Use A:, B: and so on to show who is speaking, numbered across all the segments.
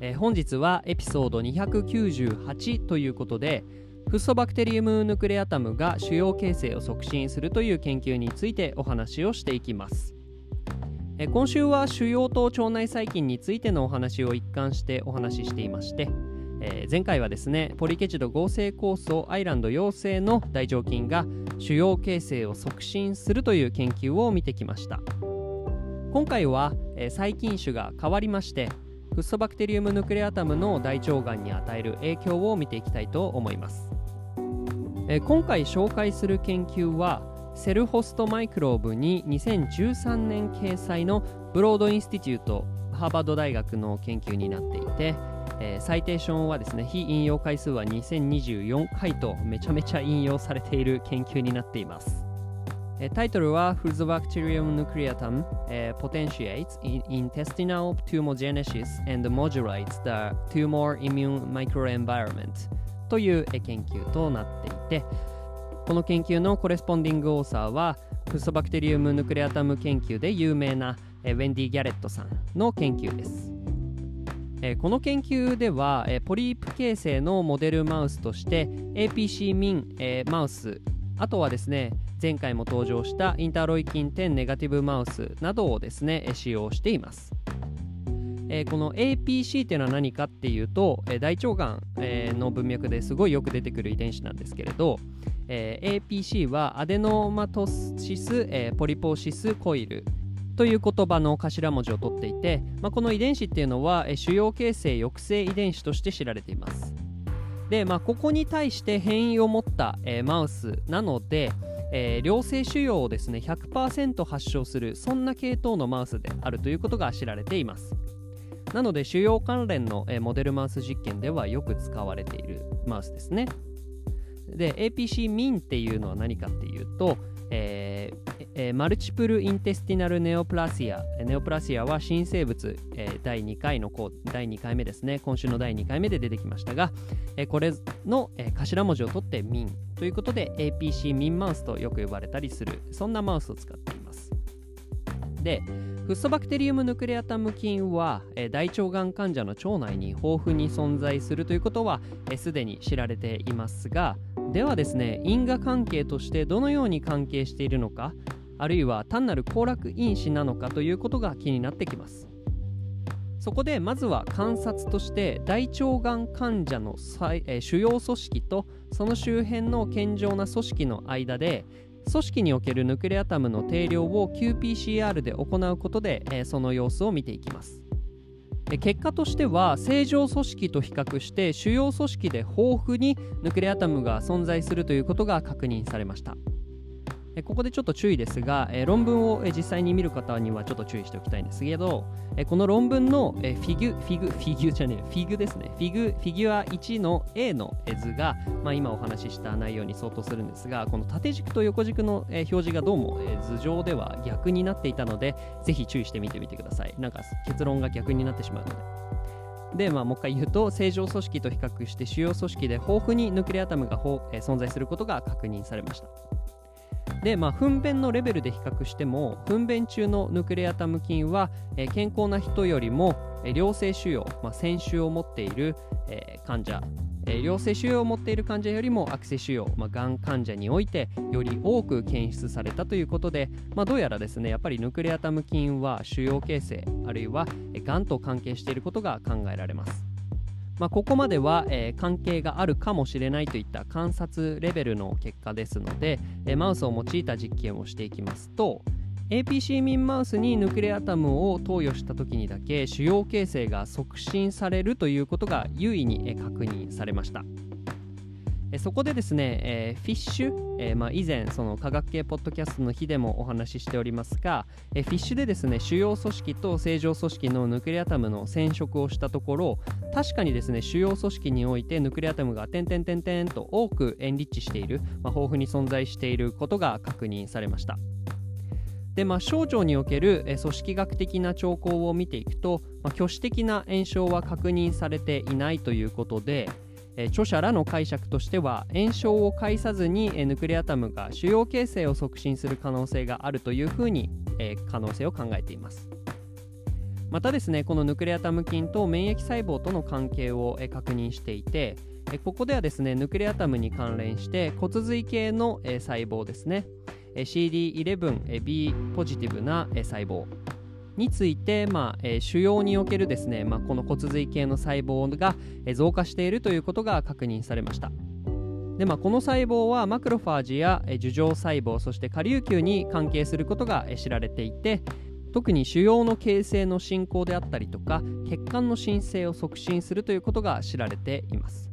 A: えー本日はエピソード298ということでフッ素バクテリウムヌクレアタムが腫瘍形成を促進するという研究についてお話をしていきます。え今週は腫瘍と腸内細菌についてのお話を一貫してお話ししていまして、えー前回はですねポリケチド合成酵素アイランド陽性の大腸菌が腫瘍形成を促進するという研究を見てきました。今回は、えー細菌種が変わりましてフソバクテリウムヌクレアタムの大腸がんに与える影響を見ていきたいと思います、え今回紹介する研究は Cell Host & Microbe に2013年掲載の Broad Institute ハーバード大学の研究になっていて、えーサイテーションはですね被引用回数は2024回とめちゃめちゃ引用されている研究になっています。えタイトルは Fusobacterium nucleatum、えー potentiates intestinal tumogenesis and modulates the tumor immune microenvironment という研究となっていてこの研究のコレスポンディングオーサーはフッ素バクテリウムヌクレアタム研究で有名なウェンディ・ギャレットさんの研究です。この研究では、ポリープ形成のモデルマウスとして APC ミン、えーマウスあとはですね前回も登場したインターロイキン10ネガティブマウスなどをですね使用しています、えーこの APC っていうのは何かっていうと、えー大腸がん、えーの文脈ですごいよく出てくる遺伝子なんですけれど、えー APC はアデノマトシス、えーポリポーシスコイルという言葉の頭文字を取っていて、まあ、この遺伝子っていうのはえー腫瘍形成抑制遺伝子として知られています。で、まあ、ここに対して変異を持った、えーマウスなので、えー良性腫瘍をですね100%発症するそんな系統のマウスであるということが知られています。なので腫瘍関連の、えーモデルマウス実験ではよく使われているマウスですね。で APC ミンっていうのは何かっていうと、えーえーマルチプルインテスティナルネオプラシアネオプラシアは新生物、えー第2回の第2回目ですね。今週の第2回目で出てきましたが、えーこれの、えー頭文字を取ってミン。ということで APC ミンマウスとよく呼ばれたりする。そんなマウスを使っています。でフッ素バクテリウムヌクレアタム菌は、えー大腸がん患者の腸内に豊富に存在するということはえーすで、に知られていますがではですね因果関係としてどのように関係しているのかあるいは単なる行楽因子なのかということが気になってきます。そこでまずは観察として大腸がん患者の細え主要組織とその周辺の健常な組織の間で組織におけるヌクレアタムの定量を qPCR で行うことで、その様子を見ていきます。結果としては正常組織と比較して主要組織で豊富にヌクレアタムが存在するということが確認されました。えここでちょっと注意ですが、え論文をえ実際に見る方にはちょっと注意しておきたいんですけど、えこの論文のえフィギュフィグフィギュじゃねえフィグですね。フィグフィギュア1の A の図が、まあ、今お話しした内容に相当するんですがこの縦軸と横軸のえ表示がどうもえ図上では逆になっていたのでぜひ注意して見てみてください。なんか結論が逆になってしまうので。で、まあ、もう一回言うと正常組織と比較して主要組織で豊富にヌクレアタムがえ存在することが確認されました。で、まあ、糞便のレベルで比較しても糞便中のヌクレアタム菌は、えー健康な人よりも、えー良性腫瘍、まあ、腺腫を持っている、えー患者、えー良性腫瘍を持っている患者よりも悪性腫瘍、まあ、がん患者においてより多く検出されたということで、まあ、どうやらですねやっぱりヌクレアタム菌は腫瘍形成あるいはえがんと関係していることが考えられます。まあ、ここまでは、えー、関係があるかもしれないといった観察レベルの結果ですので、えー、マウスを用いた実験をしていきますと APC ミンマウスにヌクレアタムを投与した時にだけ腫瘍形成が促進されるということが優位に確認されました。そこでですね、えー、フィッシュ、えー、まあ、以前その科学系ポッドキャストの日でもお話ししておりますが、えー、フィッシュでですね主要組織と正常組織のヌクレアタムの染色をしたところ確かにですね主要組織においてヌクレアタムが点々点々と多くエンリッチしている、まあ、豊富に存在していることが確認されました。でまあ、小腸における組織学的な兆候を見ていくと、まあ、挙手的な炎症は確認されていないということで、え著者らの解釈としては炎症を介さずに、えヌクレアタムが腫瘍形成を促進する可能性があるというふうに、え可能性を考えています。またですねこのヌクレアタム菌と免疫細胞との関係を、え確認していてえここではですねヌクレアタムに関連して骨髄系の、え細胞ですね。CD11B ポジティブな、細胞。について、まあえー、腫瘍におけるですね、まあ、この骨髄系の細胞が、増加しているということが確認されました。で、まあ、この細胞はマクロファージや、樹状細胞そして下粒球に関係することが、知られていて特に腫瘍の形成の進行であったりとか血管の申請を促進するということが知られています。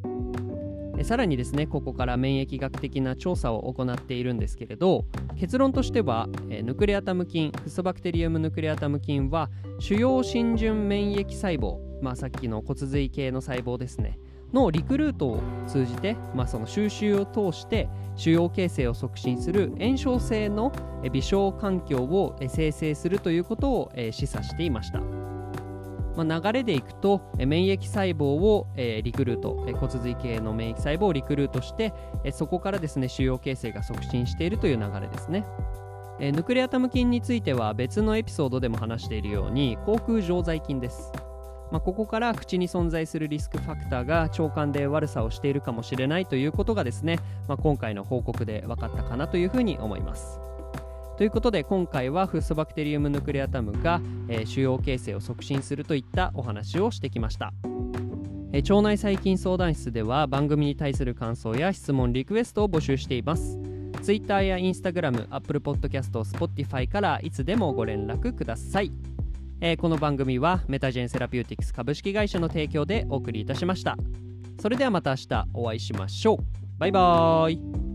A: さらにですねここから免疫学的な調査を行っているんですけれど結論としては、ヌクレアタム菌フスバクテリウムヌクレアタム菌は主要浸潤免疫細胞、まあ、さっきの骨髄系の細胞ですねのリクルートを通じて、まあ、その収集を通して腫瘍形成を促進する炎症性の微小環境を生成するということを示唆していました。まあ、流れでいくと免疫細胞を、え、リクルート、え、骨髄系の免疫細胞をリクルートして、え、そこからですね腫瘍形成が促進しているという流れですね。えヌクレアタム菌については別のエピソードでも話しているように口腔常在菌です。まあ、ここから口に存在するリスクファクターが腸管で悪さをしているかもしれないということがですね、まあ、今回の報告で分かったかなというふうに思います。ということで今回はフッ素バクテリウムヌクレアタムが、えー、腫瘍形成を促進するといったお話をしてきました、えー、腸内細菌相談室では番組に対する感想や質問リクエストを募集しています。Twitter や Instagram、Apple Podcast、Spotify からいつでもご連絡ください、えー、この番組はメタジェンセラピューティクス株式会社の提供でお送りいたしました。それではまた明日お会いしましょう。バイバーイ。